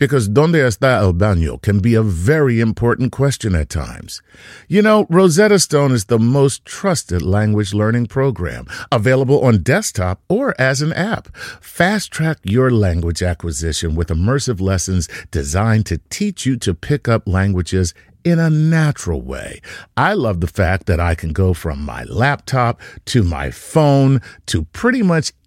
because ¿Dónde está el baño can be a very important question at times. You know, Rosetta Stone is the most trusted language learning program, available on desktop or as an app. Fast track your language acquisition with immersive lessons designed to teach you to pick up languages in a natural way. I love the fact that I can go from my laptop to my phone to pretty much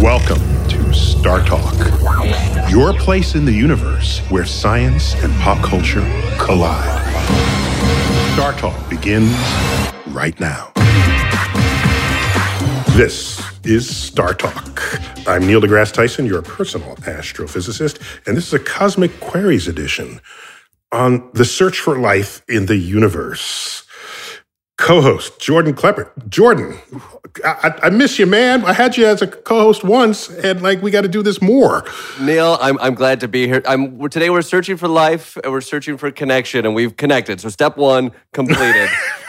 Welcome to Star Talk, your place in the universe where science and pop culture collide. Star Talk begins right now. This is Star Talk. I'm Neil deGrasse Tyson, your personal astrophysicist, and this is a Cosmic Queries edition on the search for life in the universe co-host Jordan Klepper. Jordan, I, I, miss you, man. I had you as a co-host once, and like we got to do this more. Neil, I'm I'm glad to be here. I'm today we're searching for life and we're searching for connection, and we've connected. So step one completed.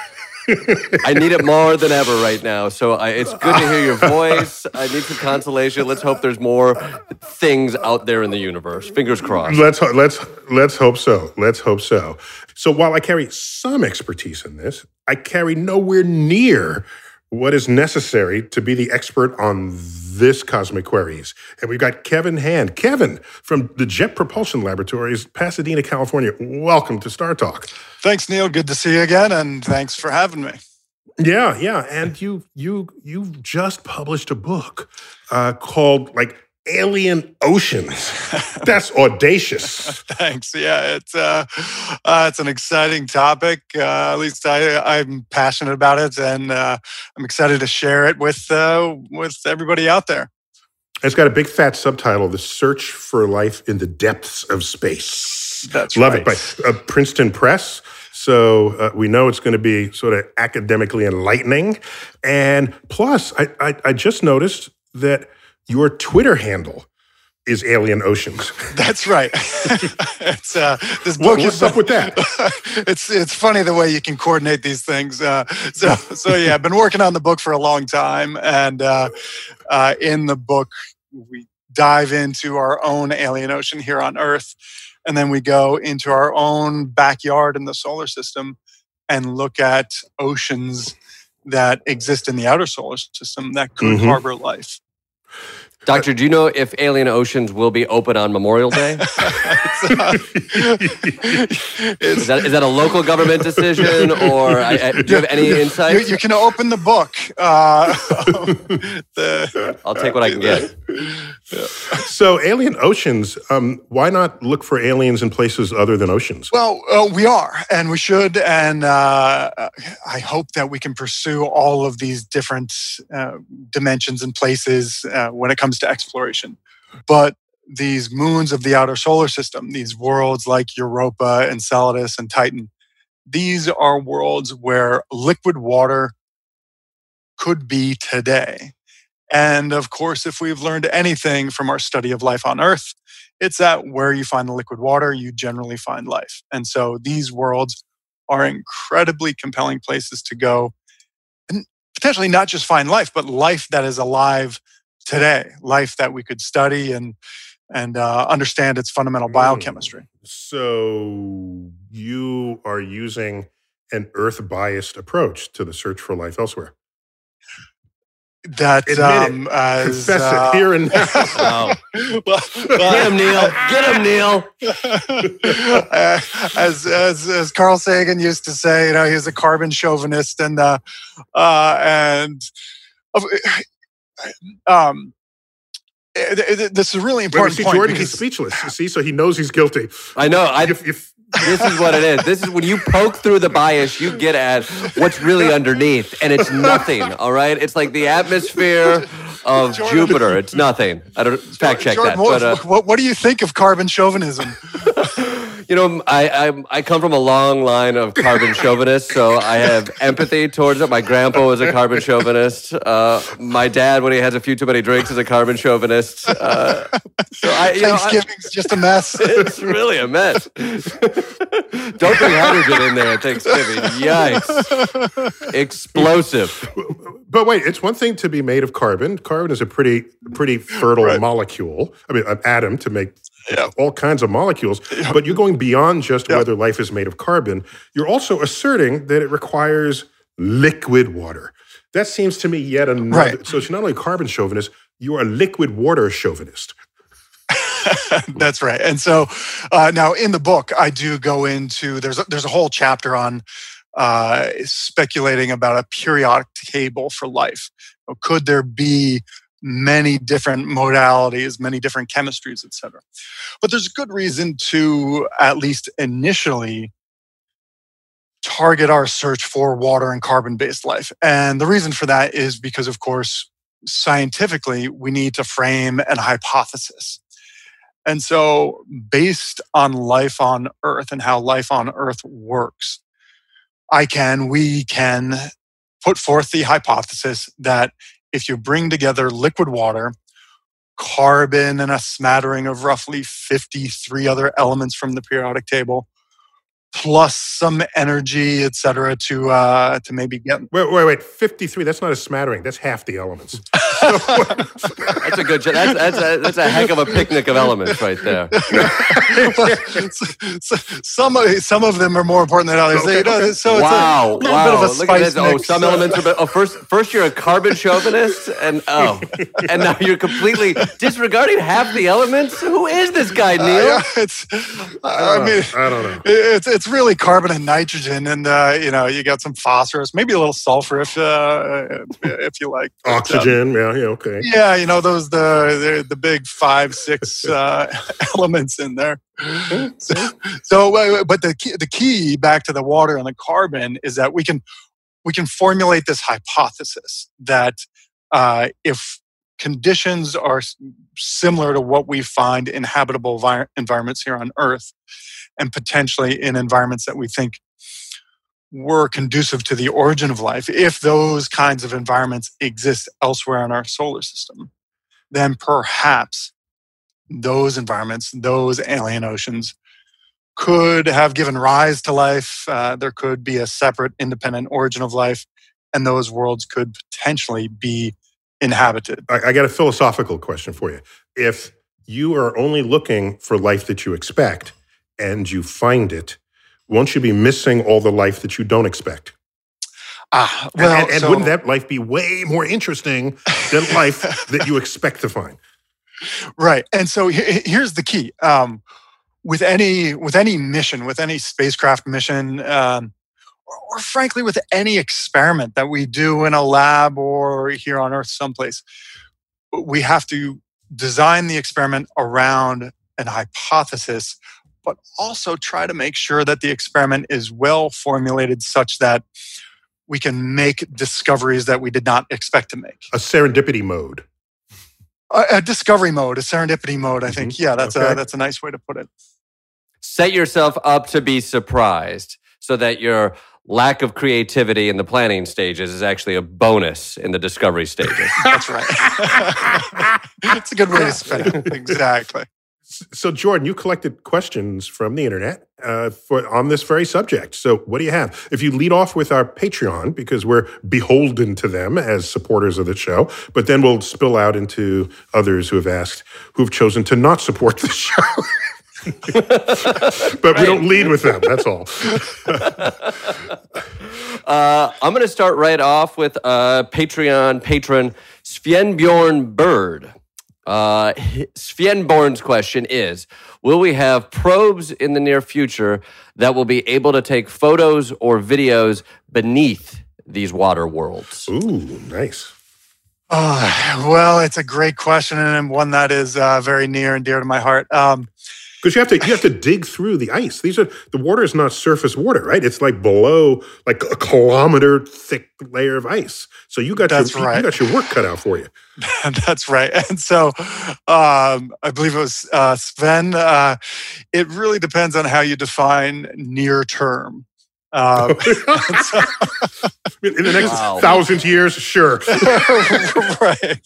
I need it more than ever right now. So I, it's good to hear your voice. I need some consolation. Let's hope there's more things out there in the universe. Fingers crossed. Let's let's let's hope so. Let's hope so. So while I carry some expertise in this, I carry nowhere near what is necessary to be the expert on this cosmic queries. And we've got Kevin Hand. Kevin from the Jet Propulsion Laboratories, Pasadena, California. Welcome to Star Talk. Thanks, Neil. Good to see you again, and thanks for having me. Yeah, yeah. And you—you—you've just published a book uh, called like alien oceans. That's audacious. Thanks. Yeah, it's uh, uh, it's an exciting topic. Uh, at least I, I'm passionate about it, and uh, I'm excited to share it with uh, with everybody out there. It's got a big fat subtitle: "The Search for Life in the Depths of Space." That's love right. it by uh, Princeton Press. So uh, we know it's going to be sort of academically enlightening, and plus, I, I, I just noticed that your Twitter handle is Alien Oceans. That's right. it's uh, this What- book what's is up with that? it's it's funny the way you can coordinate these things. Uh, so so yeah, I've been working on the book for a long time, and uh, uh, in the book we dive into our own alien ocean here on Earth, and then we go into our own backyard in the solar system and look at oceans that exist in the outer solar system that could Mhm. harbor life. Doctor, do you know if Alien Oceans will be open on Memorial Day? Uh, Is that is that a local government decision, or I, I, do you have any you, insight? you can open the book. Uh, the, I'll take what I can get. so, Alien Oceans, um, why not look for aliens in places other than oceans? well, uh, we are, and we should, and uh, I hope that we can pursue all of these different uh, dimensions and places uh, when it comes to exploration. But these moons of the outer solar system, these worlds like Europa, Enceladus, and Titan, these are worlds where liquid water could be today. And of course, if we've learned anything from our study of life on Earth, It's that where you find the liquid water, you generally find life. And so these worlds are incredibly compelling places to go and potentially not just find life, but life that is alive today, life that we could study and and uh, understand its fundamental biochemistry. Mm. So you are using an Earth biased approach to the search for life elsewhere. That Admit um, it. as, Confess uh, it here and now. Wow. well, Get him, Neil. Get him, Neil. Uh, as, as as Carl Sagan used to say, you know, he's a carbon chauvinist, and uh, uh, and of- um, eh, th- th- this is a really Wait, important see, point. Jordan, because- he's speechless. See, so he knows he's guilty. I know. I, If, if, this is what it is. This is when you poke through the bias, you get at what's really underneath, and it's nothing. All right, it's like the atmosphere of Jordan- Jupiter. It's nothing. I don't fact check Jordan, that, what, but uh, what, what do you think of carbon chauvinism? you know, I, I I come from a long line of carbon chauvinists, so I have empathy towards it. My grandpa was a carbon chauvinist. Uh, my dad, when he has a few too many drinks, is a carbon chauvinist. Uh, so I, you know, I- Thanksgiving's just a mess. it's really a mess. Don't bring hydrogen in there at Thanksgiving. Yikes. Explosive. but wait, it's one thing to be made of carbon. Carbon is a pretty, pretty fertile Right. molecule. I mean, an atom to make Yeah. all kinds of molecules. But you're going beyond just Yeah. whether life is made of carbon. You're also asserting that it requires liquid water. That seems to me yet another. Right. So it's not only carbon chauvinist, you are a liquid water chauvinist. That's right. And so uh, now in the book, I do go into there's a, there's a whole chapter on uh, speculating about a periodic table for life. Could there be many different modalities, many different chemistries, et cetera? But there's good reason to at least initially target our search for water and carbon based life. And the reason for that is because, of course, scientifically, we need to frame an hypothesis. And so, based on life on Earth and how life on Earth works, I can, we can put forth the hypothesis that if you bring together liquid water, carbon, and a smattering of roughly 53 other elements from the periodic table, plus some energy, et cetera, to, uh, to maybe get Wait, wait, wait. 53, that's not a smattering. That's half the elements. That's a good. That's that's a, that's a heck of a picnic of elements right there. some of some of them are more important than others. Okay, You know, okay. So it's wow, a little wow! bit of a Look at spice this. Oh, mix. some elements are. Oh, first, first you're a carbon chauvinist, and oh, and now you're completely disregarding half the elements. Who is this guy, Uh, Neil? yeah, it's. I mean, I don't know. it's it's really carbon and nitrogen, and uh, you know you got some phosphorus, maybe a little sulfur if uh, if you like. But, um, Oxygen, yeah, yeah, okay. yeah, you know those the the, the big five six uh, elements in there. So, so, uh, but the key, the key back to the water and the carbon is that we can we can formulate this hypothesis that uh, if conditions are similar to what we find in habitable vi- environments here on Earth, and potentially in environments that we think were conducive to the origin of life, if those kinds of environments exist elsewhere in our solar system, then perhaps those environments, those alien oceans, could have given rise to life. Uh, there could be a separate, independent origin of life, and those worlds could potentially be inhabited. I, I got a philosophical question for you. If you are only looking for life that you expect and you find it, won't you be missing all the life that you don't expect? Ah, And- well, and, and so- wouldn't that life be way more interesting than life that you expect to find? right and so here's the key um, with any with any mission with any spacecraft mission um, or, or frankly with any experiment that we do in a lab or here on earth someplace we have to design the experiment around an hypothesis but also try to make sure that the experiment is well formulated such that we can make discoveries that we did not expect to make A serendipity mode. a, a discovery mode, a serendipity mode. I think, mm-hmm. yeah, that's Okay. a that's a nice way to put it. Set yourself up to be surprised, so that your lack of creativity in the planning stages is actually a bonus in the discovery stages. That's right. it's a good way to spin it. Exactly. So, Jordan, you collected questions from the internet uh, for, on this very subject. So, what do you have? If you lead off with our Patreon, because we're beholden to them as supporters of the show, but then we'll spill out into others who have asked, who've chosen to not support the show. but we don't lead with them. That's all. uh, I'm going to start right off with uh, Patreon patron Svenbjorn Bird. Uh, Svenborn's question is Will we have probes in the near future that will be able to take photos or videos beneath these water worlds? Ooh, nice. Uh, well, it's a great question and one that is uh, very near and dear to my heart. Um, because you have to you have to dig through the ice. These are the water is not surface water, right? It's like below like a kilometer thick layer of ice. So you got That's your right. you got your work cut out for you. That's right. And so um, I believe it was uh, Sven. Uh, it really depends on how you define near term. Um, so- In the next Wow. thousand years, sure. right.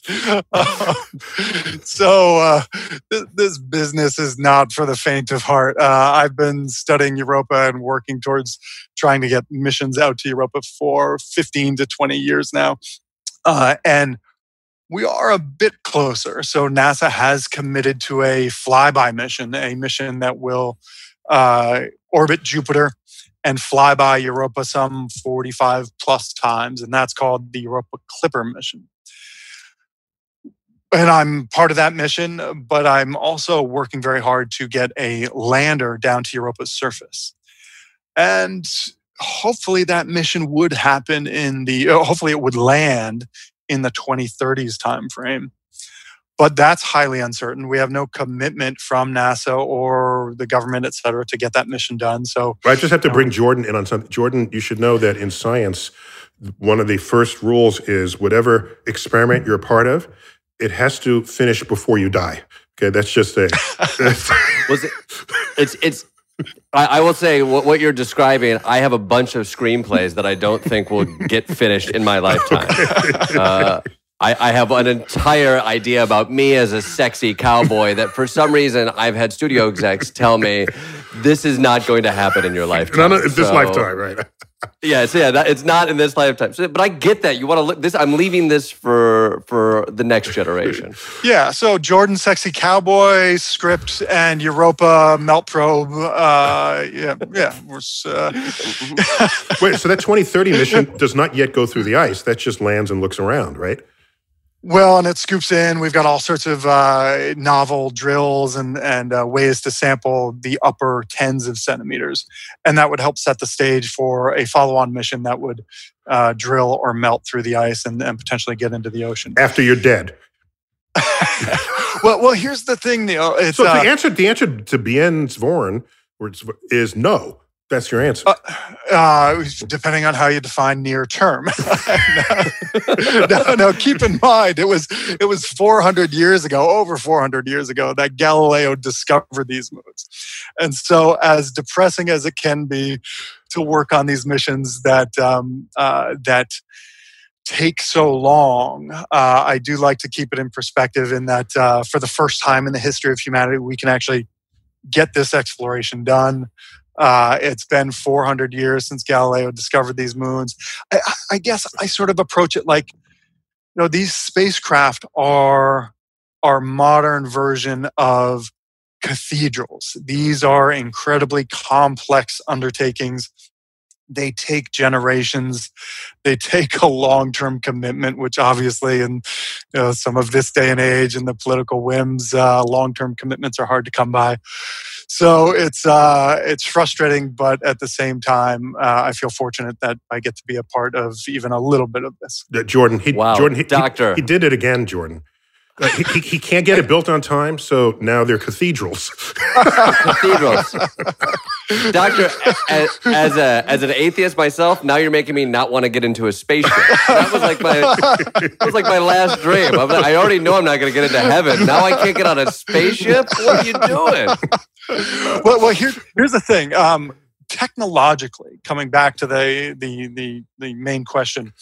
Um, so uh, th- this business is not for the faint of heart. Uh, I've been studying Europa and working towards trying to get missions out to Europa for 15 to 20 years now. Uh, and we are a bit closer. So NASA has committed to a flyby mission, a mission that will uh, orbit Jupiter and fly by Europa some 45 plus times, and that's called the Europa Clipper mission. And I'm part of that mission, but I'm also working very hard to get a lander down to Europa's surface. And hopefully that mission would happen in the, hopefully it would land in the 2030s timeframe. But that's highly uncertain. We have no commitment from NASA or the government, et cetera, to get that mission done. So I just have to bring Jordan in on something. Jordan, you should know that in science, one of the first rules is whatever experiment you're a part of, it has to finish before you die. Okay, that's just a. Was it? It's it's. I, I will say what, what you're describing. I have a bunch of screenplays that I don't think will get finished in my lifetime. Uh, I, I have an entire idea about me as a sexy cowboy that for some reason I've had studio execs tell me this is not going to happen in your lifetime. None of, this So- lifetime, right? Yes, yeah, that, it's not in this lifetime. So, but I get that you want to look this. I'm leaving this for for the next generation. Yeah, so Jordan Sexy Cowboy script and Europa Melt Probe. Uh, yeah, yeah. We're, uh, Wait, so that 2030 mission does not yet go through the ice. That just lands and looks around, right? Well, and it scoops in. We've got all sorts of uh, novel drills and and uh, ways to sample the upper tens of centimeters, and that would help set the stage for a follow-on mission that would uh, drill or melt through the ice and, and potentially get into the ocean. After you're dead. well, well, here's the thing, Neil. It's So uh, the answer, the answer to Bien Zvorn or is no. That's your answer. Uh, uh, depending on how you define near term. no, no, keep in mind it was it was 400 years ago, over 400 years ago, that Galileo discovered these moons. And so, as depressing as it can be to work on these missions that um, uh, that take so long, uh, I do like to keep it in perspective. In that, uh, for the first time in the history of humanity, we can actually get this exploration done. Uh, it's been 400 years since Galileo discovered these moons. I, I guess I sort of approach it like, you know, these spacecraft are our modern version of cathedrals. These are incredibly complex undertakings. They take generations. They take a long-term commitment, which obviously, in you know, some of this day and age, and the political whims, uh, long-term commitments are hard to come by so it's uh, it's frustrating, but at the same time, uh, I feel fortunate that I get to be a part of even a little bit of this. Uh, Jordan, he, Wow, Jordan, he, doctor. He, he did it again, Jordan. Uh, he, he, he can't get it built on time, so now they're cathedrals. Cathedrals, Doctor. As, as a as an atheist myself, now you're making me not want to get into a spaceship. That was like my that was like my last dream. I'm like, I already know I'm not going to get into heaven. Now I can't get on a spaceship. What are you doing? well, well here, here's the thing. Um, technologically, coming back to the, the the the main question,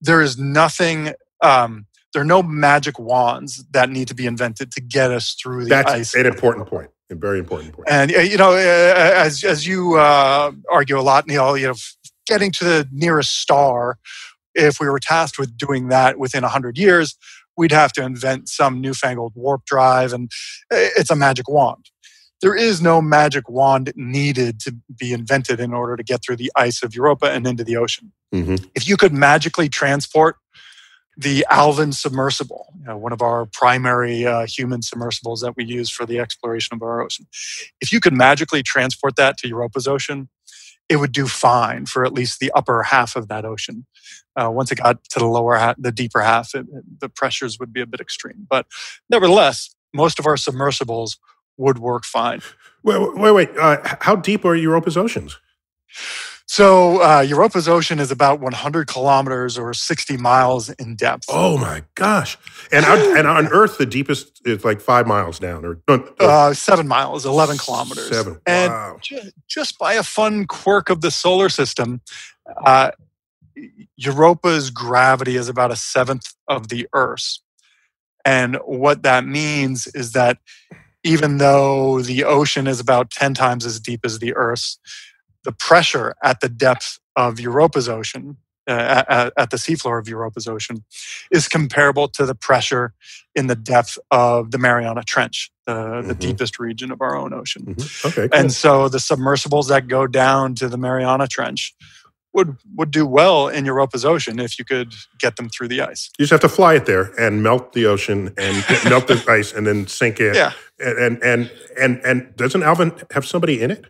there is nothing. Um, there are no magic wands that need to be invented to get us through the That's ice. an important point. A very important point. And uh, you know, uh, as as you uh, argue a lot, Neil, you know, getting to the nearest star, if we were tasked with doing that within hundred years, we'd have to invent some newfangled warp drive, and uh, it's a magic wand. There is no magic wand needed to be invented in order to get through the ice of Europa and into the ocean. Mhm. If you could magically transport the Alvin submersible, you know, one of our primary uh, human submersibles that we use for the exploration of our ocean. If you could magically transport that to Europa's ocean, it would do fine for at least the upper half of that ocean. Uh, once it got to the lower, half, the deeper half, it, it- the pressures would be a bit extreme. But nevertheless, most of our submersibles would work fine. Wait, wait, wait. Uh, how deep are Europa's oceans? So uh, Europa's ocean is about 100 kilometers or 60 miles in depth. Oh my gosh! And on, and on Earth, the deepest is like five miles down, or no, Uh, seven miles, 11 kilometers. seven. And wow. ju- just by a fun quirk of the solar system, uh, Europa's gravity is about a seventh of the Earth's. And what that means is that even though the ocean is about 10 times as deep as the Earth's, the pressure at the depth of Europa's ocean, uh, at, at the seafloor of Europa's ocean, is comparable to the pressure in the depth of the Mariana Trench, the, the Mhm. deepest region of our own ocean. Mhm. Okay. cool. And so the submersibles that go down to the Mariana Trench would would do well in Europa's ocean if you could get them through the ice. You just have to fly it there and melt the ocean and melt the ice and then sink it. Yeah. And and and and, and doesn't Alvin have somebody in it?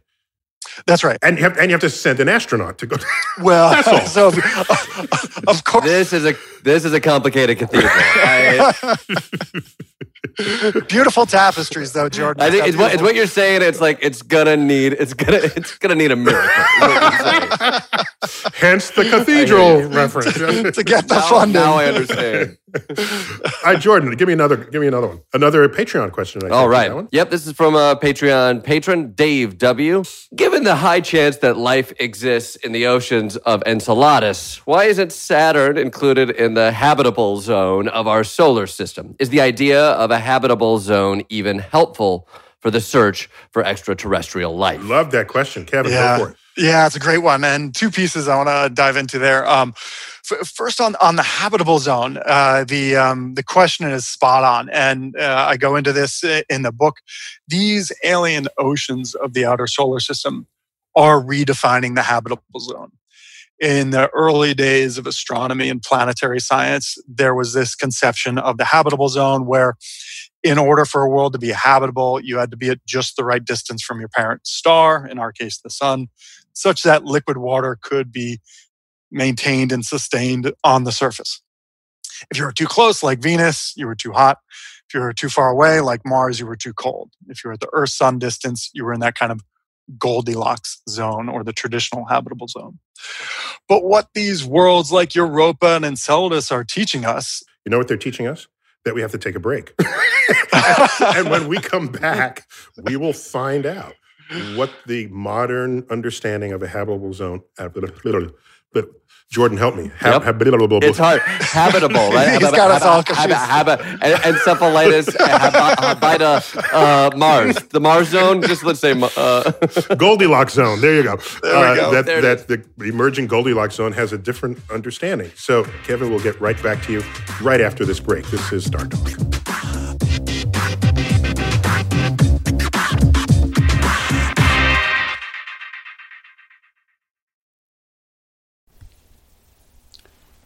That's right. And you have and you have to send an astronaut to go. Well, That's all. so uh, uh, of course, This is a this is a complicated cathedral. I, beautiful tapestries though, Jordan. I think it's what, it's what you're saying. It's like it's gonna need it's gonna it's gonna need a miracle. is what you're saying. Hence the cathedral you. reference. to get the now, funding. now I understand. All right, Jordan, give me another. Give me another one. Another Patreon question. I All think, right. that one. Yep. This is from a Patreon patron, Dave W. Given the high chance that life exists in the oceans of Enceladus, why isn't Saturn included in the habitable zone of our solar system? Is the idea of a habitable zone even helpful for the search for extraterrestrial life? Love that question, Kevin. Yeah. Go for it. Yeah, it's a great one, and two pieces I want to dive into there. Um, f- first, on on the habitable zone, uh, the um, the question is spot on, and uh, I go into this in the book. These alien oceans of the outer solar system are redefining the habitable zone. In the early days of astronomy and planetary science, there was this conception of the habitable zone where in order for a world to be habitable, you had to be at just the right distance from your parent star, in our case, the sun, such that liquid water could be maintained and sustained on the surface. If you were too close, like Venus, you were too hot. If you were too far away, like Mars, you were too cold. If you were at the Earth sun distance, you were in that kind of Goldilocks zone or the traditional habitable zone. But what these worlds like Europa and Enceladus are teaching us You know what they're teaching us? That we have to take a break. and when we come back, we will find out what the modern understanding of a habitable zone. But Jordan, help me. Yep. Habitable. It's hard. Habitable, right? He's got us all confused. Hab- hab- en- encephalitis, hab- habita, uh, Mars. The Mars zone, just let's say uh, Goldilocks zone. There you go. There we Uh, go. That, There that the emerging Goldilocks zone has a different understanding. So, Kevin, we'll get right back to you right after this break. This is Star Talk.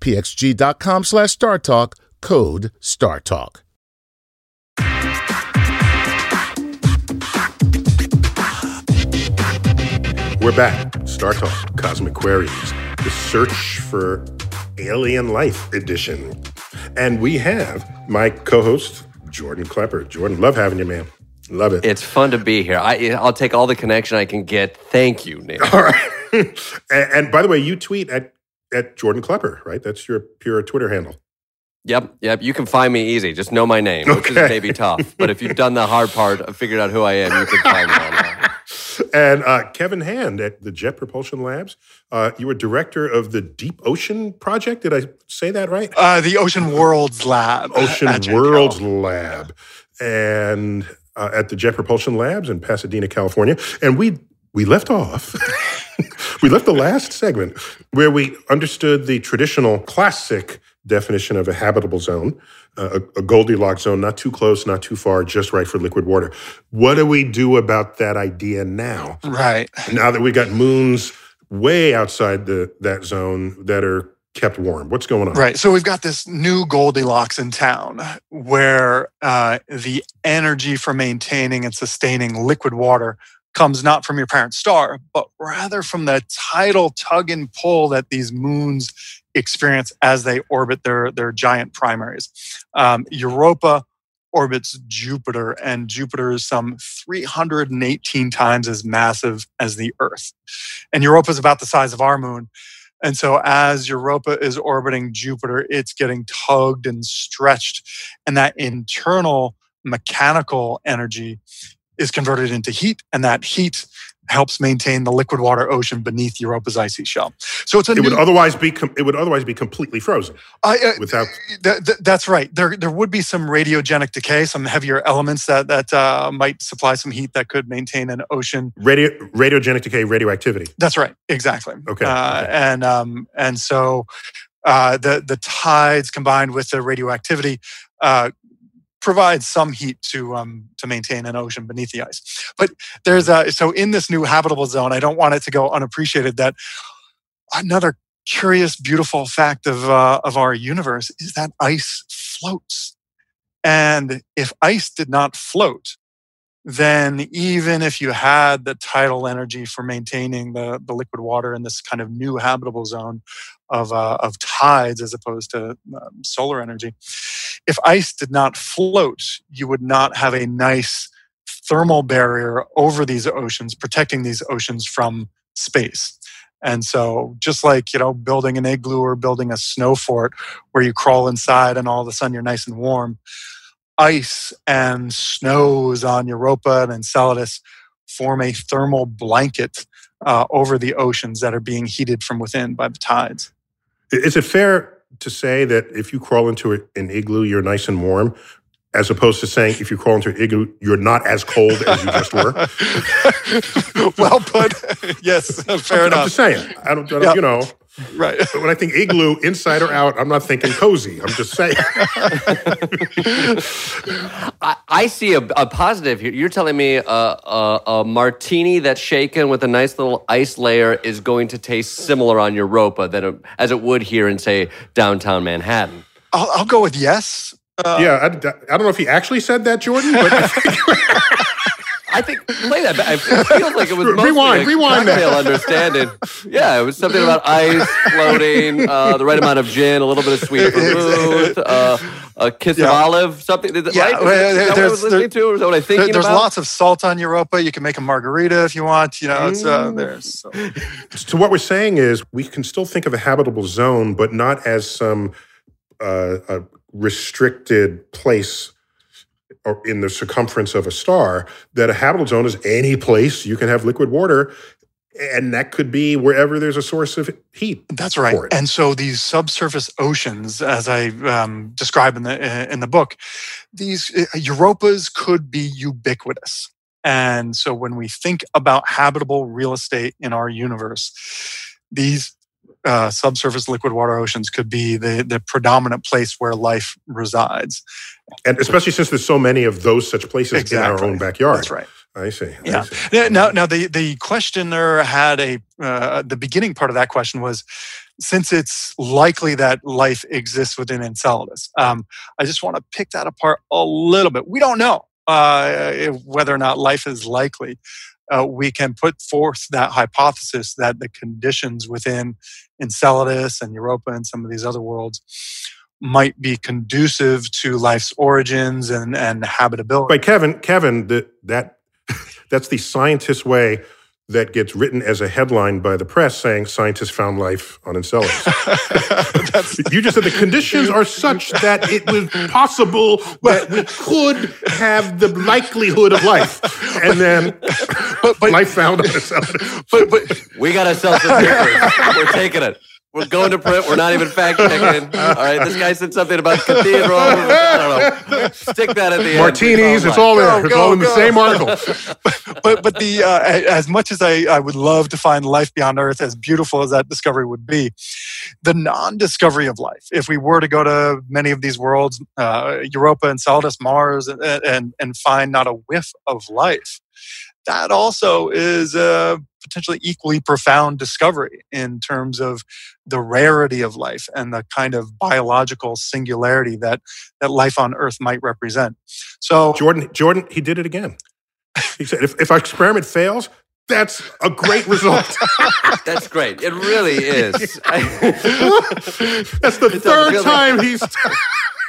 pxg.com slash StarTalk. Code StarTalk. We're back. Star Talk, Cosmic Queries, the search for alien life edition. And we have my co host, Jordan Klepper. Jordan, love having you, man. Love it. It's fun to be here. I, I'll take all the connection I can get. Thank you, Neil. All right. and, and by the way, you tweet at, at Jordan Klepper, right? That's your pure Twitter handle. Yep, yep. You can find me easy. Just know my name, which is maybe tough. But if you've done the hard part, of figured out who I am, you can find me on there. And uh, Kevin Hand at the Jet Propulsion Labs, uh, you were director of the Deep Ocean Project. Did I say that right? Uh, the Ocean Worlds Lab. Ocean. Worlds Lab, and uh, at the Jet Propulsion Labs in Pasadena, California. And we we left off. we left the last segment where we understood the traditional classic definition of a habitable zone, uh, a, a Goldilocks zone, not too close, not too far, just right for liquid water. What do we do about that idea now? Right. Now that we got moons way outside the that zone that are kept warm, what's going on? Right. So we've got this new Goldilocks in town where uh, the energy for maintaining and sustaining liquid water comes not from your parent star, but rather from the tidal tug and pull that these moons experience as they orbit their, their giant primaries. Um, Europa orbits Jupiter, and Jupiter is some 318 times as massive as the Earth. And Europa is about the size of our moon. And so, as Europa is orbiting Jupiter, it's getting tugged and stretched. And that internal mechanical energy is converted into heat. And that heat helps maintain the liquid water ocean beneath Europa's icy shell. So, it's a It new, would otherwise be com- it would otherwise be completely frozen I, uh, without Th- th- that's right. There, there would be some radiogenic decay, some heavier elements that that uh, might supply some heat that could maintain an ocean radio radiogenic decay, radioactivity. That's right, exactly. Okay, Uh, okay. And um, and so uh, the the tides combined with the radioactivity uh, provide some heat to um, to maintain an ocean beneath the ice. But there's a so in this new habitable zone, I don't want it to go unappreciated that another curious, beautiful fact of uh, of our universe is that ice floats. And if ice did not float, then even if you had the tidal energy for maintaining the, the liquid water in this kind of new habitable zone of, uh, of tides as opposed to um, solar energy, if ice did not float, you would not have a nice thermal barrier over these oceans, protecting these oceans from space. And so, just like you know, building an igloo or building a snow fort where you crawl inside and all of a sudden you're nice and warm, ice and snows on Europa and Enceladus form a thermal blanket uh, over the oceans that are being heated from within by the tides. Is it fair to say that if you crawl into an igloo, you're nice and warm, as opposed to saying if you crawl into an igloo, you're not as cold as you just were? well put. yes, fair I'm, enough. I'm just saying. I don't, I don't Yep. you know. right. But when I think igloo, inside or out, I'm not thinking cozy. I'm just saying. I, I see a, a positive here. You're telling me a, a, a martini that's shaken with a nice little ice layer is going to taste similar on Europa than it, as it would here in, say, downtown Manhattan. I'll, I'll go with yes. Uh, yeah, I, I don't know if he actually said that, Jordan, but I think play that. back. It feels like it was mostly Rewind, a rewind that. cocktail understanding. Yeah, it was something about ice floating, uh, the right amount of gin, a little bit of sweet vermouth, uh, a kiss of olive, something. Is that Yeah, right? Is well, that- is what I there's- was listening to, or is that what I'm There- there's about? lots of salt on Europa. You can make a margarita if you want. You know, it's uh, Mm. there's so. so what we're saying is we can still think of a habitable zone, but not as some uh, a restricted place or in the circumference of a star. That a habitable zone is any place you can have liquid water, and that could be wherever there's a source of heat. That's right. And so these subsurface oceans, as I um, describe in the uh, in the book, these uh, Europas could be ubiquitous. And so when we think about habitable real estate in our universe, these uh, subsurface liquid water oceans could be the, the predominant place where life resides. And especially since there's so many of those such places in our own backyard. That's right. I see. I Yeah. see. Now, now the the questioner had a uh, the beginning part of that question was since it's likely that life exists within Enceladus. Um, I just want to pick that apart a little bit. We don't know uh, whether or not life is likely. Uh, we can put forth that hypothesis that the conditions within Enceladus and Europa and some of these other worlds might be conducive to life's origins and, and habitability. But Kevin, Kevin, the, that that's the scientist way that gets written as a headline by the press saying scientists found life on Enceladus. You just said the conditions are such that it was possible that we could have the likelihood of life, and then but, but, life found on Enceladus. but, but We got ourselves some papers. We're taking it. We're going to print. We're not even fact checking. All right, this guy said something about cathedral. I don't know. Stick that at the end. Martinis, We it's all there. Go, It's all in the go, same article. but but the uh, as much as I, I would love to find life beyond Earth, as beautiful as that discovery would be, the non-discovery of life. If we were to go to many of these worlds, uh, Europa, Enceladus, Mars, and, and and find not a whiff of life, that also is a potentially equally profound discovery in terms of the rarity of life and the kind of biological singularity that that life on Earth might represent. So Jordan, Jordan, he did it again. He said, if, if our experiment fails, that's a great result. That's great. It really is. that's the It third feel like- time he's.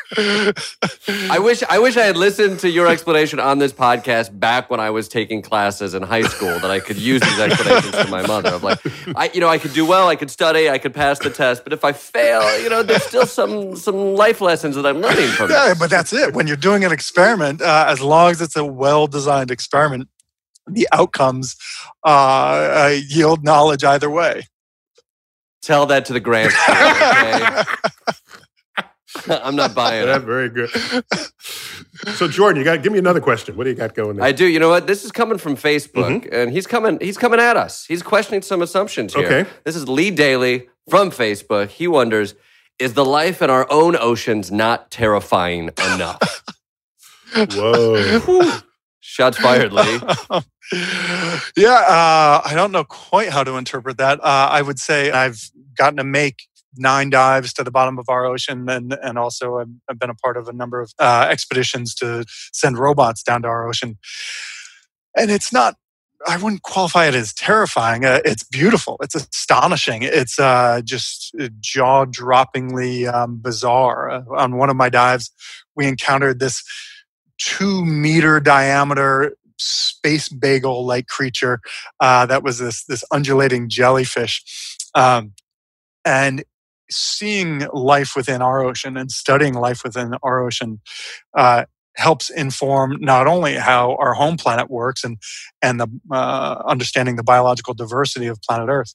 I wish I wish I had listened to your explanation on this podcast back when I was taking classes in high school that I could use these explanations to my mother. Of like, I you know I could do well, I could study, I could pass the test, but if I fail, you know, there's still some some life lessons that I'm learning from it. Yeah, this. but that's it. When you're doing an experiment, uh, as long as it's a well-designed experiment, the outcomes uh, uh, yield knowledge either way. Tell that to the school, okay? I'm not buying Yeah, it. very good. So, Jordan, you got give me another question. What do you got going there? I do. You know what? This is coming from Facebook, and he's coming. He's coming at us. He's questioning some assumptions here. Okay. This is Lee Daly from Facebook. He wonders: Is the life in our own oceans not terrifying enough? Whoa. Shots fired, Lee. yeah, uh, I don't know quite how to interpret that. Uh, I would say I've gotten to make nine dives to the bottom of our ocean, and and also I've, I've been a part of a number of uh, expeditions to send robots down to our ocean. And it's not I wouldn't qualify it as terrifying. Uh, it's beautiful. It's astonishing. It's uh, just jaw droppingly um, bizarre. Uh, on one of my dives, we encountered this two meter diameter space bagel like creature uh, that was this, this undulating jellyfish. Um, and seeing life within our ocean and studying life within our ocean uh, helps inform not only how our home planet works and and the uh, understanding the biological diversity of planet Earth,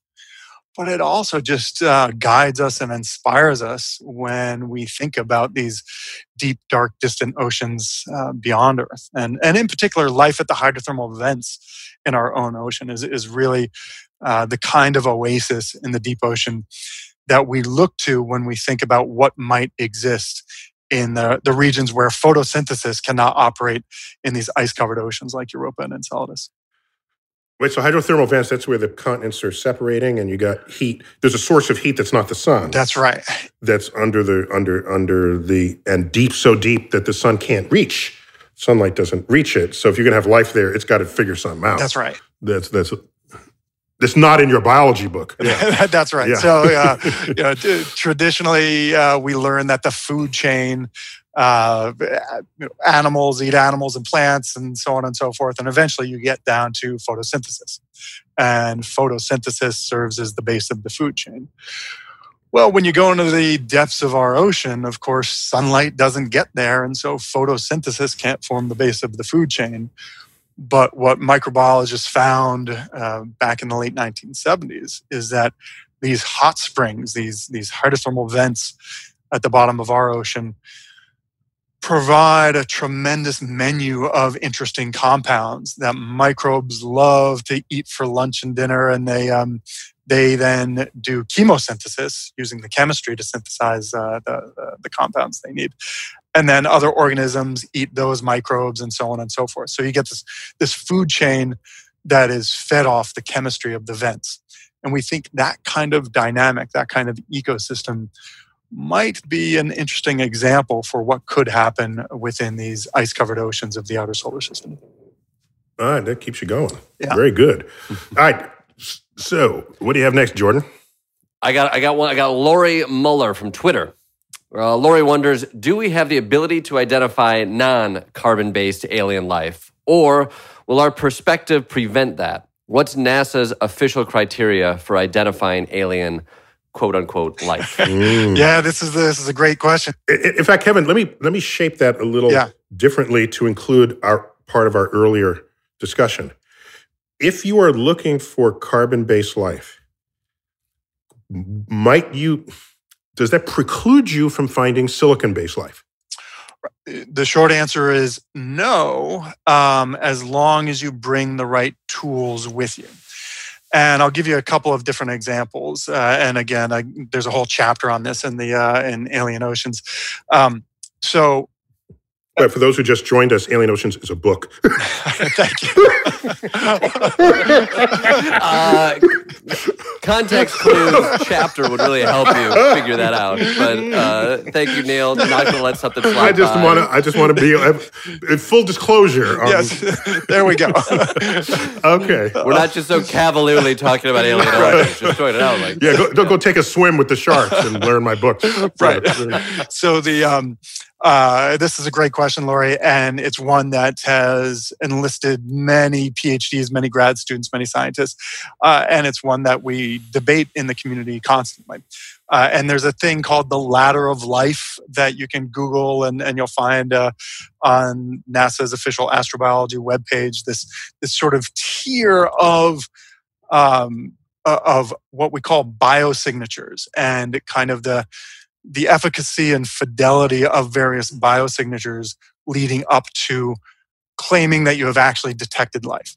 but it also just uh, guides us and inspires us when we think about these deep, dark, distant oceans uh, beyond Earth, and and in particular, life at the hydrothermal vents in our own ocean is is really uh, the kind of oasis in the deep ocean that we look to when we think about what might exist in the, the regions where photosynthesis cannot operate in these ice covered oceans like Europa and Enceladus. Wait, so hydrothermal vents, that's where the continents are separating and you got heat. There's a source of heat that's not the sun. That's right. That's under the under under the and deep so deep that the sun can't reach. Sunlight doesn't reach it. So if you're gonna have life there, it's got to figure something out. That's right. That's that's that's not in your biology book. Yeah. That's right. Yeah. So, uh, you know, t- traditionally, uh, we learn that the food chain, uh, animals eat animals and plants, and so on and so forth. And eventually, you get down to photosynthesis, and photosynthesis serves as the base of the food chain. Well, when you go into the depths of our ocean, of course, sunlight doesn't get there, and so photosynthesis can't form the base of the food chain. But what microbiologists found uh, back in the late 1970s is that these hot springs, these, these hydrothermal vents at the bottom of our ocean, provide a tremendous menu of interesting compounds that microbes love to eat for lunch and dinner, and they um, they then do chemosynthesis using the chemistry to synthesize uh, the, the, the compounds they need and then other organisms eat those microbes and so on and so forth. So you get this this food chain that is fed off the chemistry of the vents. And we think that kind of dynamic that kind of ecosystem might be an interesting example for what could happen within these ice covered oceans of the outer solar system. All right that keeps you going. Yeah. very good. All right so what do you have next jordan? I got i got one i got lori muller from twitter uh, Lori wonders Do we have the ability to identify non carbon based alien life? Or will our perspective prevent that? What's NASA's official criteria for identifying alien quote unquote life? mm. Yeah, this is this is a great question. In fact, Kevin, let me let me shape that a little yeah. differently to include our part of our earlier discussion. If you are looking for carbon-based life, might you does that preclude you from finding silicon based life? The short answer is no, um, as long as you bring the right tools with you. And I'll give you a couple of different examples. Uh, and again, I, there's a whole chapter on this in the uh, in Alien Oceans. Um, so but for those who just joined us, Alien Oceans is a book. Thank you. uh, context clues chapter would really help you figure that out. But uh, thank you, Neil. Not going to let something slide. I just want to. I just want to be in full disclosure. On, yes, there we go. okay, we're not just so cavalierly talking about Alien Oceans. Just throwing it out like yeah. Go, don't go take a swim with the sharks and learn my books. Right. So the um, uh, this is a great question, Lori, and it's one that has enlisted many PhDs, many grad students, many scientists, uh, and it's one that we debate in the community constantly. Uh, and there's a thing called the ladder of life that you can Google and, and you'll find uh, on NASA's official astrobiology webpage. This this sort of tier of um, of what we call biosignatures and kind of the the efficacy and fidelity of various biosignatures leading up to claiming that you have actually detected life.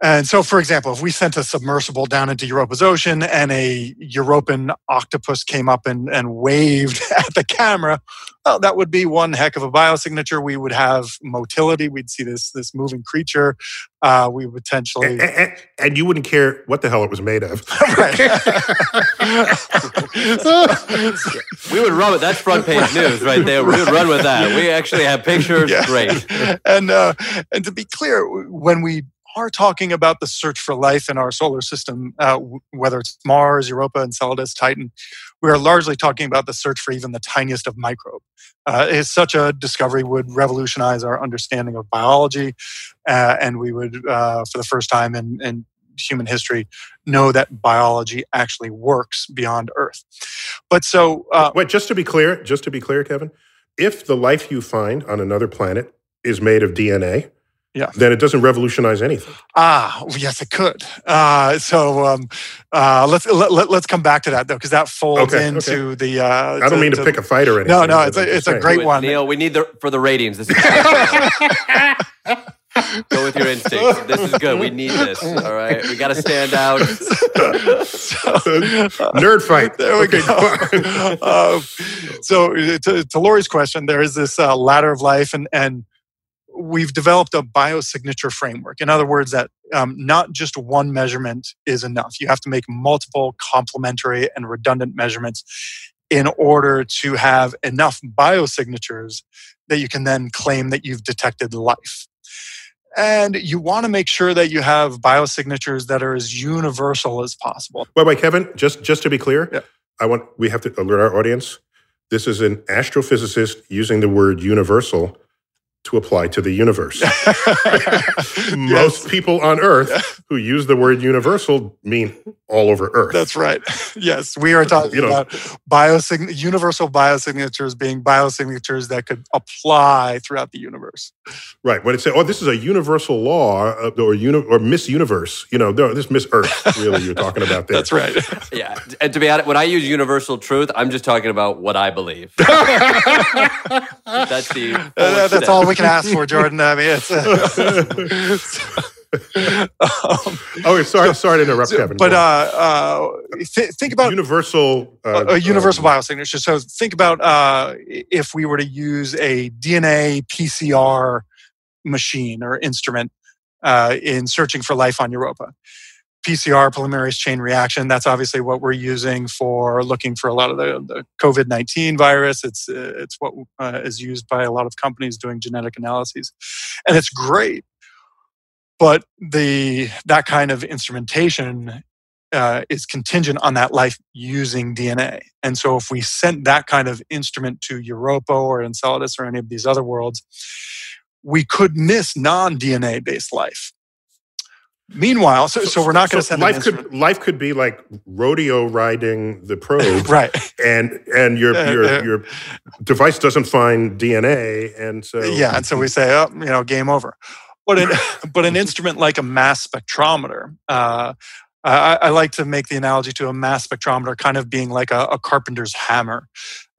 And so, for example, if we sent a submersible down into Europa's ocean and a Europan octopus came up and, and waved at the camera, well, that would be one heck of a biosignature. We would have motility. We'd see this this moving creature. Uh, we would potentially, And, and, and you wouldn't care what the hell it was made of. We would run with that's front page news right there. We would run with that. We actually have pictures. Yeah. Great. and uh, and to be clear, when we are talking about the search for life in our solar system, uh, whether it's Mars, Europa, Enceladus, Titan, we are largely talking about the search for even the tiniest of microbe. Uh, it's such a discovery would revolutionize our understanding of biology, uh, and we would, uh, for the first time in, in human history, know that biology actually works beyond Earth. But so, uh, Wait, just to be clear, just to be clear, Kevin, if the life you find on another planet is made of DNA, Yeah. then it doesn't revolutionize anything. Ah, yes, it could. Uh, so um, uh, let's let, let, us come back to that though, because that folds Okay, into the. Uh, I don't mean to, pick a fight or anything. No, no, it's a, it's a great Wait, one. Neil, we need the for the ratings. This is Go with your instincts. This is good. We need this. All right. We got to stand out. Nerd fight. There we Okay, go. um, so uh, to, to Lori's question, there is this uh, ladder of life, and and we've developed a biosignature framework. In other words, that um, not just one measurement is enough. You have to make multiple complementary and redundant measurements in order to have enough biosignatures that you can then claim that you've detected life. And you want to make sure that you have biosignatures that are as universal as possible. Wait, wait, Kevin. Just just to be clear, Yeah. I want we have to alert our audience. This is an astrophysicist using the word universal to apply to the universe. Most people on Earth who use the word universal mean all over Earth. That's right. Yes, we are talking You know- about biosign- universal biosignatures being biosignatures that could apply throughout the universe. right. When it says, "Oh, this is a universal law," uh, or uni- or Miss Universe, you know, no, this Miss Earth. Really, you're talking about there. That's right. Yeah. And to be honest, when I use universal truth, I'm just talking about what I believe. That's the. Uh, that's all we can ask for, Jordan. I mean, it's. Uh, um, Oh, sorry, sorry to interrupt, Kevin. but uh, uh, th- think about universal, uh, a, a universal um, biosignature. So think about uh, if we were to use a DNA PCR machine or instrument uh, in searching for life on Europa. PCR, polymerase chain reaction, that's obviously what we're using for looking for a lot of the, the COVID 19 virus. It's, it's what uh, is used by a lot of companies doing genetic analyses. And it's great. But the that kind of instrumentation uh, is contingent on that life using DNA. And so, if we sent that kind of instrument to Europa or Enceladus or any of these other worlds, we could miss non DNA based life. Meanwhile, so, so, we're not going to so send life could life could be like rodeo riding the probe, right. and and your your your device doesn't find DNA, and so yeah, and so we say, oh, you know, game over. But an, but an instrument like a mass spectrometer, uh, I, I like to make the analogy to a mass spectrometer kind of being like a, a carpenter's hammer.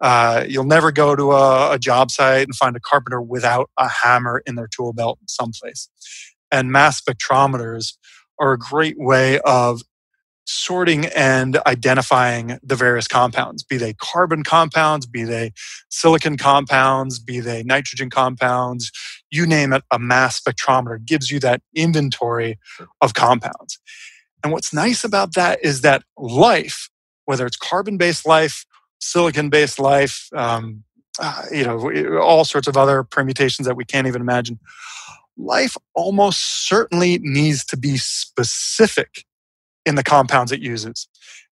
Uh, you'll never go to a, a job site and find a carpenter without a hammer in their tool belt someplace. And mass spectrometers are a great way of sorting and identifying the various compounds, be they carbon compounds, be they silicon compounds, be they nitrogen compounds, you name it, a mass spectrometer gives you that inventory of compounds. And what's nice about that is that life, whether it's carbon based life, silicon based life, um, uh, you know, all sorts of other permutations that we can't even imagine, life almost certainly needs to be specific in the compounds it uses.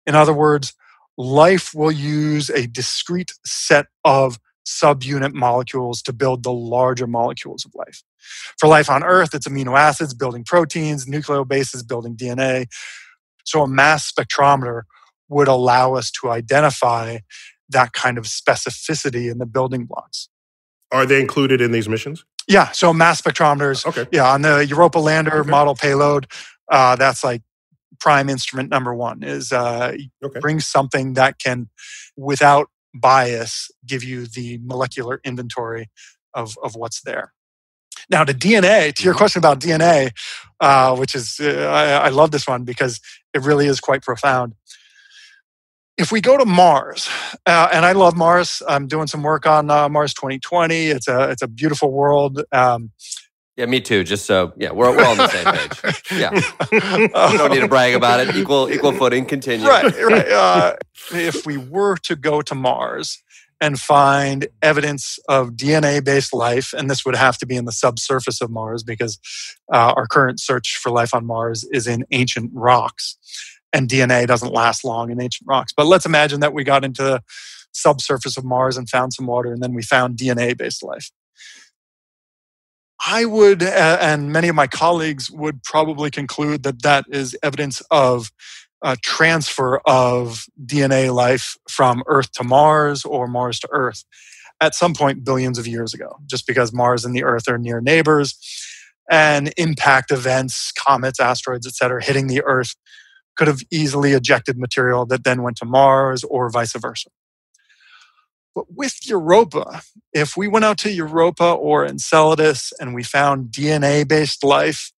In other words, life will use a discrete set of subunit molecules to build the larger molecules of life. For life on Earth, it's amino acids building proteins, nucleobases building DNA. So a mass spectrometer would allow us to identify that kind of specificity in the building blocks. are they included in these missions? Yeah, so mass spectrometers, Okay, yeah, on the Europa lander Okay. model payload, uh, that's like prime instrument number one is uh, okay. bring something that can, without bias, give you the molecular inventory of, of what's there. Now, to DNA, to your question about DNA, uh, which is, uh, I, I love this one because it really is quite profound. If we go to Mars, uh, and I love Mars, I'm doing some work on uh, Mars 2020. It's a it's a beautiful world. Um, yeah, me too. Just so yeah, we're, we're all on the same page. Yeah, we don't need to brag about it. Equal equal footing. Continue. Right, right. Uh, if we were to go to Mars and find evidence of DNA-based life, and this would have to be in the subsurface of Mars because uh, our current search for life on Mars is in ancient rocks, and DNA doesn't last long in ancient rocks. But let's imagine that we got into the subsurface of Mars and found some water, and then we found DNA-based life I would, uh, and many of my colleagues would probably conclude that that is evidence of transfer of DNA life from Earth to Mars or Mars to Earth at some point billions of years ago, just because Mars and the Earth are near neighbors and impact events, comets, asteroids, etc., hitting the Earth could have easily ejected material that then went to Mars or vice versa. But with Europa, if we went out to Europa or Enceladus and we found DNA based life,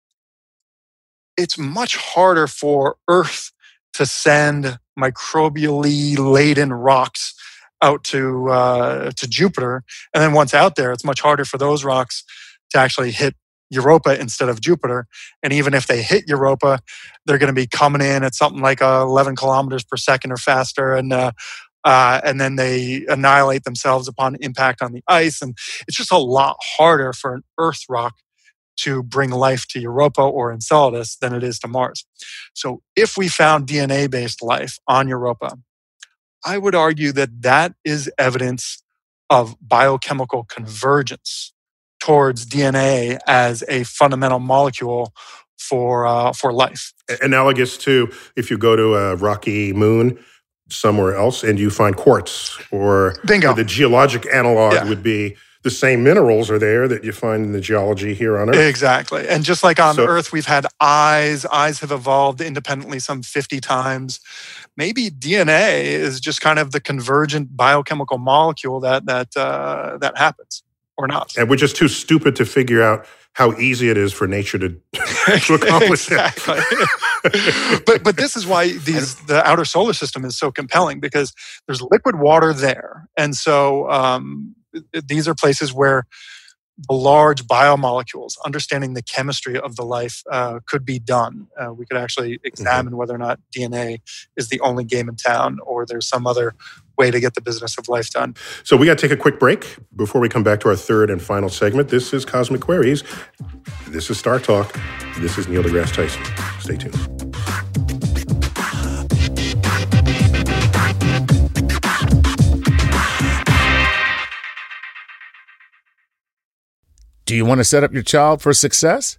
it's much harder for Earth to send microbially laden rocks out to uh, to Jupiter, and then once out there, it's much harder for those rocks to actually hit Europa instead of Jupiter. And even if they hit Europa, they're going to be coming in at something like uh, 11 kilometers per second or faster, and uh, uh, and then they annihilate themselves upon impact on the ice. And it's just a lot harder for an Earth rock to bring life to Europa or Enceladus than it is to Mars. So if we found DNA based life on Europa, I would argue that that is evidence of biochemical convergence towards DNA as a fundamental molecule for uh, for life. Analogous to if you go to a rocky moon somewhere else and you find quartz or Bingo. the geologic analog Yeah. would be the same minerals are there that you find in the geology here on Earth. Exactly. And just like on So- Earth, we've had eyes, eyes have evolved independently some 50 times. Maybe DNA is just kind of the convergent biochemical molecule that that uh, that happens, or not. And we're just too stupid to figure out how easy it is for nature to, to accomplish it. but but this is why these the outer solar system is so compelling because there's liquid water there, and so um, these are places where the large biomolecules, understanding the chemistry of the life, uh, could be done. Uh, we could actually examine whether or not DNA is the only game in town, or there's some other way to get the business of life done. So we got to take a quick break before we come back to our third and final segment. This is Cosmic Queries. This is Star Talk. This is Neil deGrasse Tyson. Stay tuned. Do you want to set up your child for success?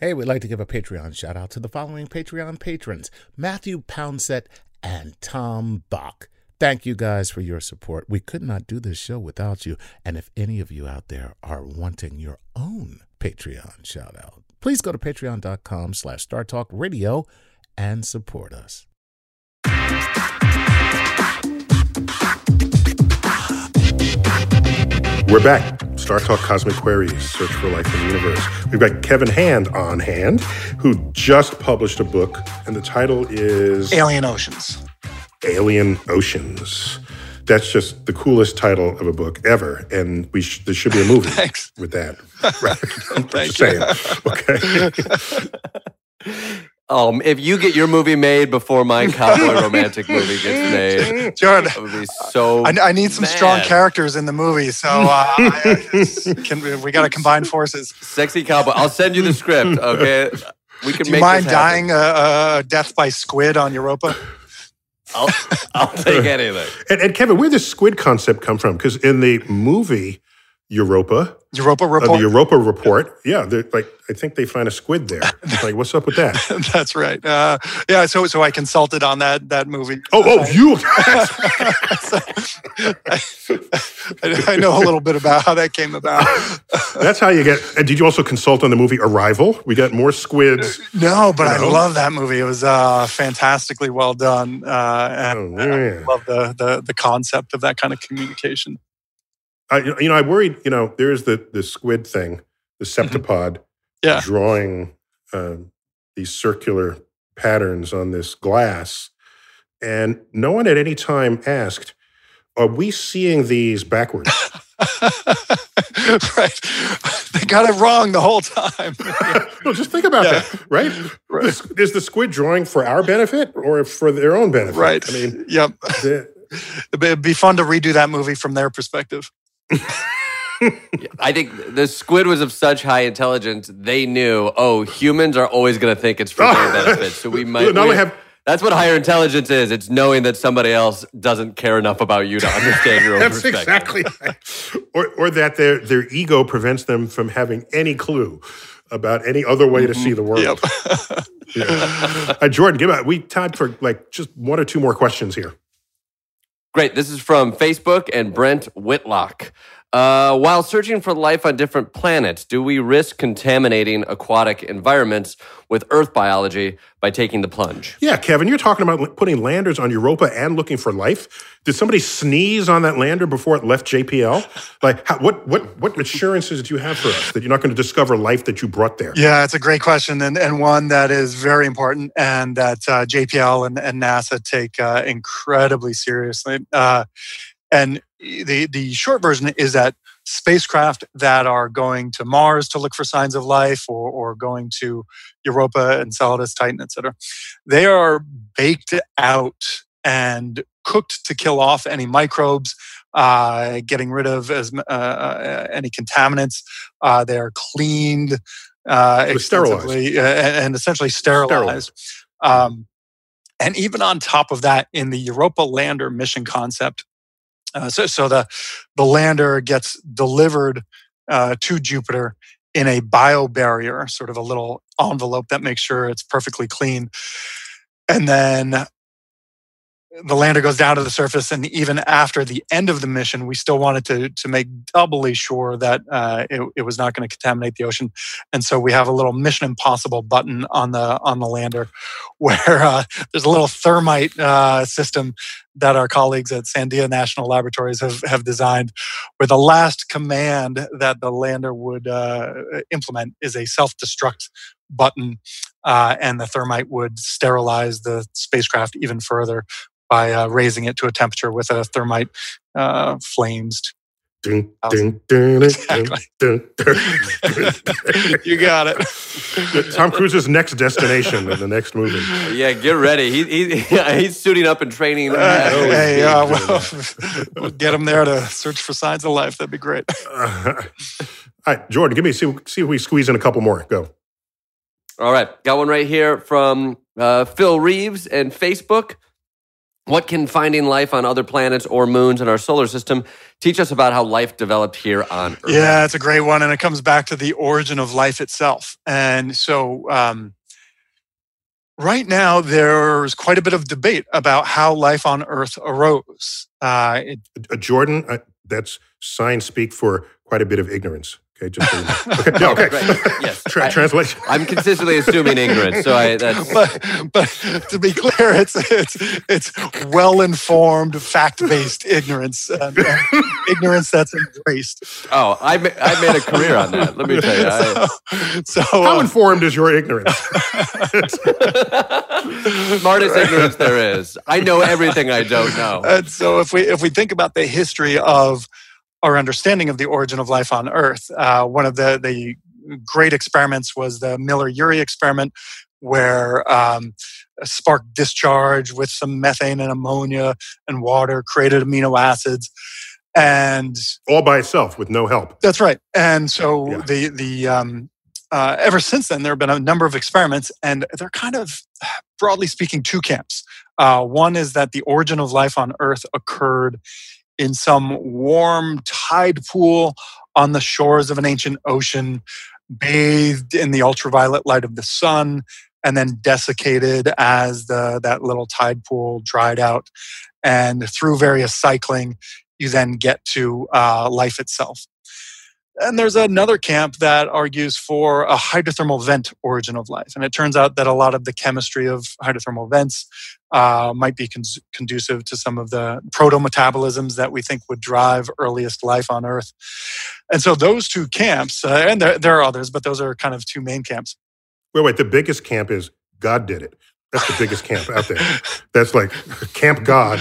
Hey, we'd like to give a Patreon shout out to the following Patreon patrons Matthew Pounsett and Tom Bock. Thank you guys for your support. We could not do this show without you. And if any of you out there are wanting your own Patreon shout out, please go to patreon.com slash startalkradio and support us. We're back. Star Talk Cosmic Queries, Search for Life in the Universe. We've got Kevin Hand on hand, who just published a book, and the title is Alien Oceans. Alien Oceans. That's just the coolest title of a book ever, and we sh- there should be a movie Thanks. with that. Right? I'm Thank just you. saying. Okay. Um, if you get your movie made before my cowboy romantic movie gets made, Jordan, I would be so. I, I need some strong characters in the movie, so uh, I, I- can, we got to combine forces. Sexy cowboy. I'll send you the script. Okay, we can Do make you mind dying a, a death by squid on Europa? I'll, I'll take anything. And, and Kevin, where did does squid concept come from? Because in the movie Europa, Europa uh, the. Europa report, yeah, they're like I think they find a squid there. It's like, what's up with that? That's right. Uh, yeah, so so I consulted on that that movie. Oh, oh, you. I, I know a little bit about how that came about. That's how you get. And did you also consult on the movie Arrival? We got more squids. No, but I love that movie. It was uh, fantastically well done, uh, and, Oh, and I love the, the the concept of that kind of communication. I, you know, I worried. You know, there's the the squid thing, the septipod, Yeah. drawing um, these circular patterns on this glass, and no one at any time asked, "Are we seeing these backwards?" right, they got it wrong the whole time. no, just think about Yeah. that, right? Right. Is, is the squid drawing for our benefit or for their own benefit? right. I mean, yep. the, it'd be fun to redo that movie from their perspective. I think the squid was of such high intelligence, they knew, oh, humans are always going to think it's for their benefit. So we might. Not only we- have- that's what higher intelligence is. It's knowing that somebody else doesn't care enough about you to understand your own That's perspective. exactly right. Or, or that their, their ego prevents them from having any clue about any other way to see the world. Yep. Yeah. Uh, Jordan, give out. We time for like just one or two more questions here. Great. This is from Facebook and Brent Whitlock. Uh, while searching for life on different planets, do we risk contaminating aquatic environments with Earth biology by taking the plunge? Yeah, Kevin, you're talking about putting landers on Europa and looking for life. Did somebody sneeze on that lander before it left JPL? Like, how, what what what assurances do you have for us that you're not going to discover life that you brought there? Yeah, it's a great question and, and one that is very important and that uh, JPL and, and NASA take uh, incredibly seriously. Uh, and the, the short version is that spacecraft that are going to Mars to look for signs of life or, or going to Europa, Enceladus, Titan, et cetera, they are baked out and cooked to kill off any microbes, uh, getting rid of as, uh, uh, any contaminants. Uh, they are cleaned uh, sterilized. extensively, uh, and, and essentially sterilized. Um, and even on top of that, in the Europa lander mission concept, uh, so, so the the lander gets delivered uh, to Jupiter in a biobarrier, sort of a little envelope that makes sure it's perfectly clean, and then the lander goes down to the surface, and even after the end of the mission, we still wanted to to make doubly sure that uh, it, it, was not going to contaminate the ocean. And so we have a little Mission Impossible button on the on the lander, where uh, there's a little thermite uh, system that our colleagues at Sandia National Laboratories have have designed, where the last command that the lander would uh, implement is a self destruct button, uh, and the thermite would sterilize the spacecraft even further by uh, raising it to a temperature with a thermite uh, flames. Dun, dun, dun, exactly. you got it. Tom Cruise's next destination in the next movie. Yeah, get ready. He, he, he's suiting up and training. Uh, hey, uh, well, we'll get him there to search for signs of life. That'd be great. Uh, all right, Jordan, give me see see if we squeeze in a couple more. Go. All right, got one right here from uh, Phil Reeves and Facebook. What can finding life on other planets or moons in our solar system teach us about how life developed here on Earth? Yeah, it's a great one. And it comes back to the origin of life itself. And so, um, right now, there's quite a bit of debate about how life on Earth arose. Uh, it, uh, Jordan, uh, that's science speak for quite a bit of ignorance. Okay, just so you know. okay. No, okay. Right. Yes. Tra- I, translation. I'm consistently assuming ignorance, so I. That's... But, but to be clear, it's it's it's well informed, fact based ignorance, uh, ignorance that's embraced. Oh, I ma- I made a career on that. Let me tell you. I... So, so how uh, informed is your ignorance? Smartest ignorance there is. I know everything I don't know. And so if we if we think about the history of our understanding of the origin of life on Earth. Uh, one of the, the great experiments was the Miller Urey experiment, where um, a spark discharge with some methane and ammonia and water created amino acids. And all by itself with no help. That's right. And so yeah. the the um, uh, ever since then there have been a number of experiments, and they're kind of broadly speaking two camps. Uh, one is that the origin of life on Earth occurred in some warm tide pool on the shores of an ancient ocean, bathed in the ultraviolet light of the sun, and then desiccated as the, that little tide pool dried out. And through various cycling, you then get to uh, life itself. And there's another camp that argues for a hydrothermal vent origin of life. And it turns out that a lot of the chemistry of hydrothermal vents uh, might be con- conducive to some of the proto metabolisms that we think would drive earliest life on Earth. And so those two camps, uh, and there, there are others, but those are kind of two main camps. Wait, wait, the biggest camp is God did it. That's the biggest camp out there. That's like Camp God.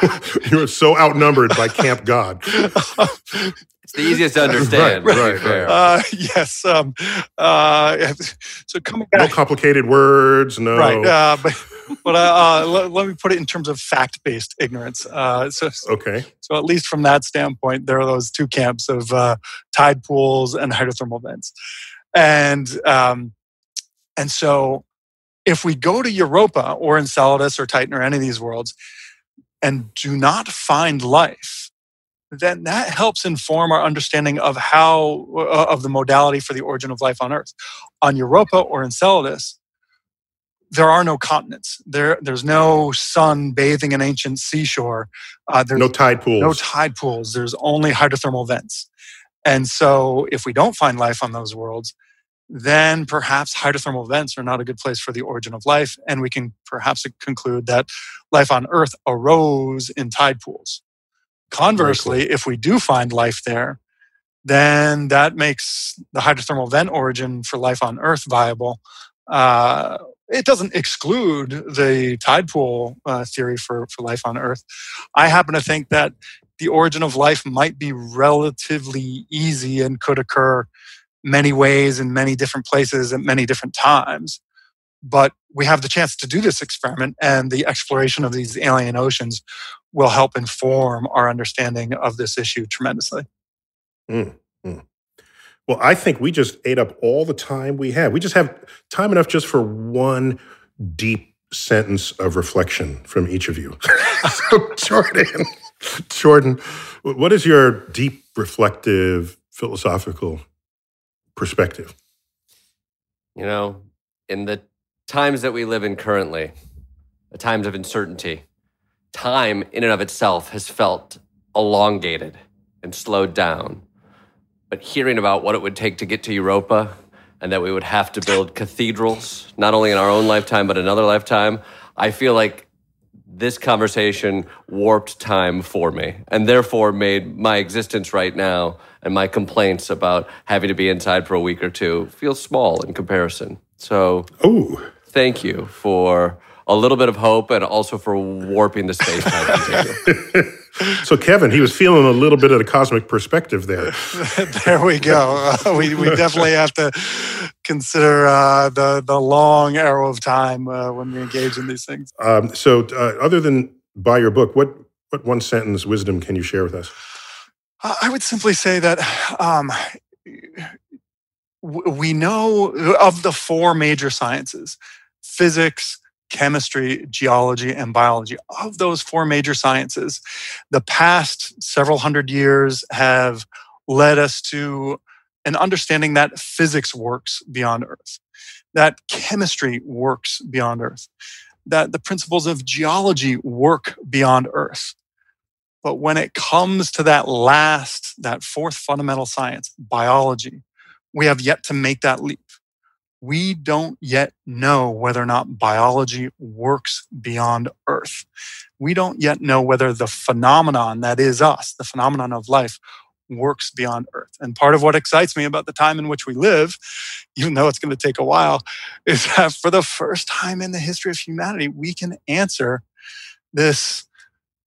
You're so outnumbered by Camp God. It's the easiest to understand. right, right, right. Uh, yes. Um, uh, so coming back, no complicated words. No. Right. Uh, but but uh, uh, let, let, me put it in terms of fact-based ignorance. Uh, so okay. So at least from that standpoint, there are those two camps of tide pools and hydrothermal vents, and um, and so if we go to Europa or Enceladus or Titan or any of these worlds and do not find life, then that helps inform our understanding of how uh, of the modality for the origin of life on Earth. On Europa or Enceladus, there are no continents. There, there's no sun bathing an ancient seashore. Uh, there's no tide pools. No tide pools. There's only hydrothermal vents. And so, if we don't find life on those worlds, then perhaps hydrothermal vents are not a good place for the origin of life. And we can perhaps conclude that life on Earth arose in tide pools. Conversely, if we do find life there, then that makes the hydrothermal vent origin for life on Earth viable. Uh, it doesn't exclude the tide pool uh, theory for, for life on Earth. I happen to think that the origin of life might be relatively easy and could occur many ways in many different places at many different times. But we have the chance to do this experiment, and the exploration of these alien oceans will help inform our understanding of this issue tremendously. Mm, mm. Well, I think we just ate up all the time we have. We just have time enough just for one deep sentence of reflection from each of you. so, Jordan, Jordan, what is your deep, reflective, philosophical perspective? You know, in the times that we live in currently, the times of uncertainty, time in and of itself has felt elongated and slowed down. But hearing about what it would take to get to Europa and that we would have to build cathedrals, not only in our own lifetime, but another lifetime, I feel like this conversation warped time for me and therefore made my existence right now and my complaints about having to be inside for a week or two feel small in comparison. So, Oh, thank you for a little bit of hope and also for warping the space time continuum. so Kevin, he was feeling a little bit of the cosmic perspective there. there we go. Uh, we, we definitely have to consider uh, the the long arrow of time uh, when we engage in these things. Um, so, uh, other than by your book, what what one sentence wisdom can you share with us? Uh, I would simply say that um, we know of the four major sciences: physics, chemistry, geology, and biology. Of those four major sciences, the past several hundred years have led us to an understanding that physics works beyond Earth, that chemistry works beyond Earth, that the principles of geology work beyond Earth. But when it comes to that last, that fourth fundamental science, biology, we have yet to make that leap. We don't yet know whether or not biology works beyond Earth. We don't yet know whether the phenomenon that is us, the phenomenon of life, works beyond Earth. And part of what excites me about the time in which we live, even though it's going to take a while, is that for the first time in the history of humanity, we can answer this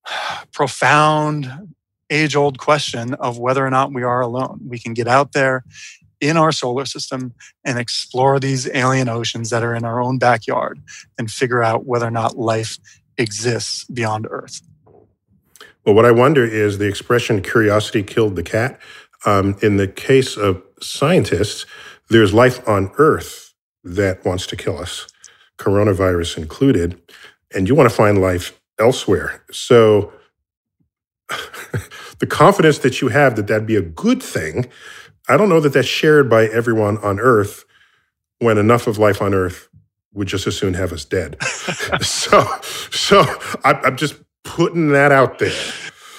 profound, age old question of whether or not we are alone. We can get out there in our solar system and explore these alien oceans that are in our own backyard and figure out whether or not life exists beyond Earth. Well, what I wonder is the expression "curiosity killed the cat." Um, in the case of scientists, there's life on Earth that wants to kill us, coronavirus included, and you want to find life elsewhere. So, the confidence that you have that that'd be a good thing, I don't know that that's shared by everyone on Earth. When enough of life on Earth would just as soon have us dead. so, so I, I'm just putting that out there.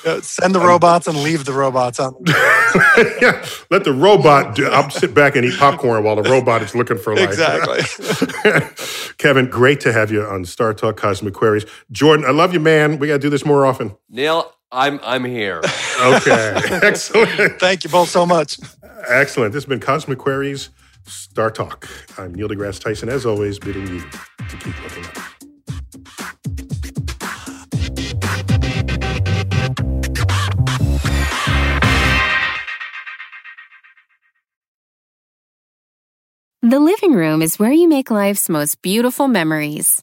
Uh, send the robots and leave the robots on. yeah, let the robot. Do, I'll sit back and eat popcorn while the robot is looking for life. Exactly. Kevin, great to have you on Star Talk Cosmic Queries. Jordan, I love you, man. We got to do this more often. Neil, I'm I'm here. Okay, excellent, Thank you both so much. Excellent. This has been Cosmic Queries, Star Talk. I'm Neil deGrasse Tyson, as always, bidding you to keep looking up. The living room is where you make life's most beautiful memories.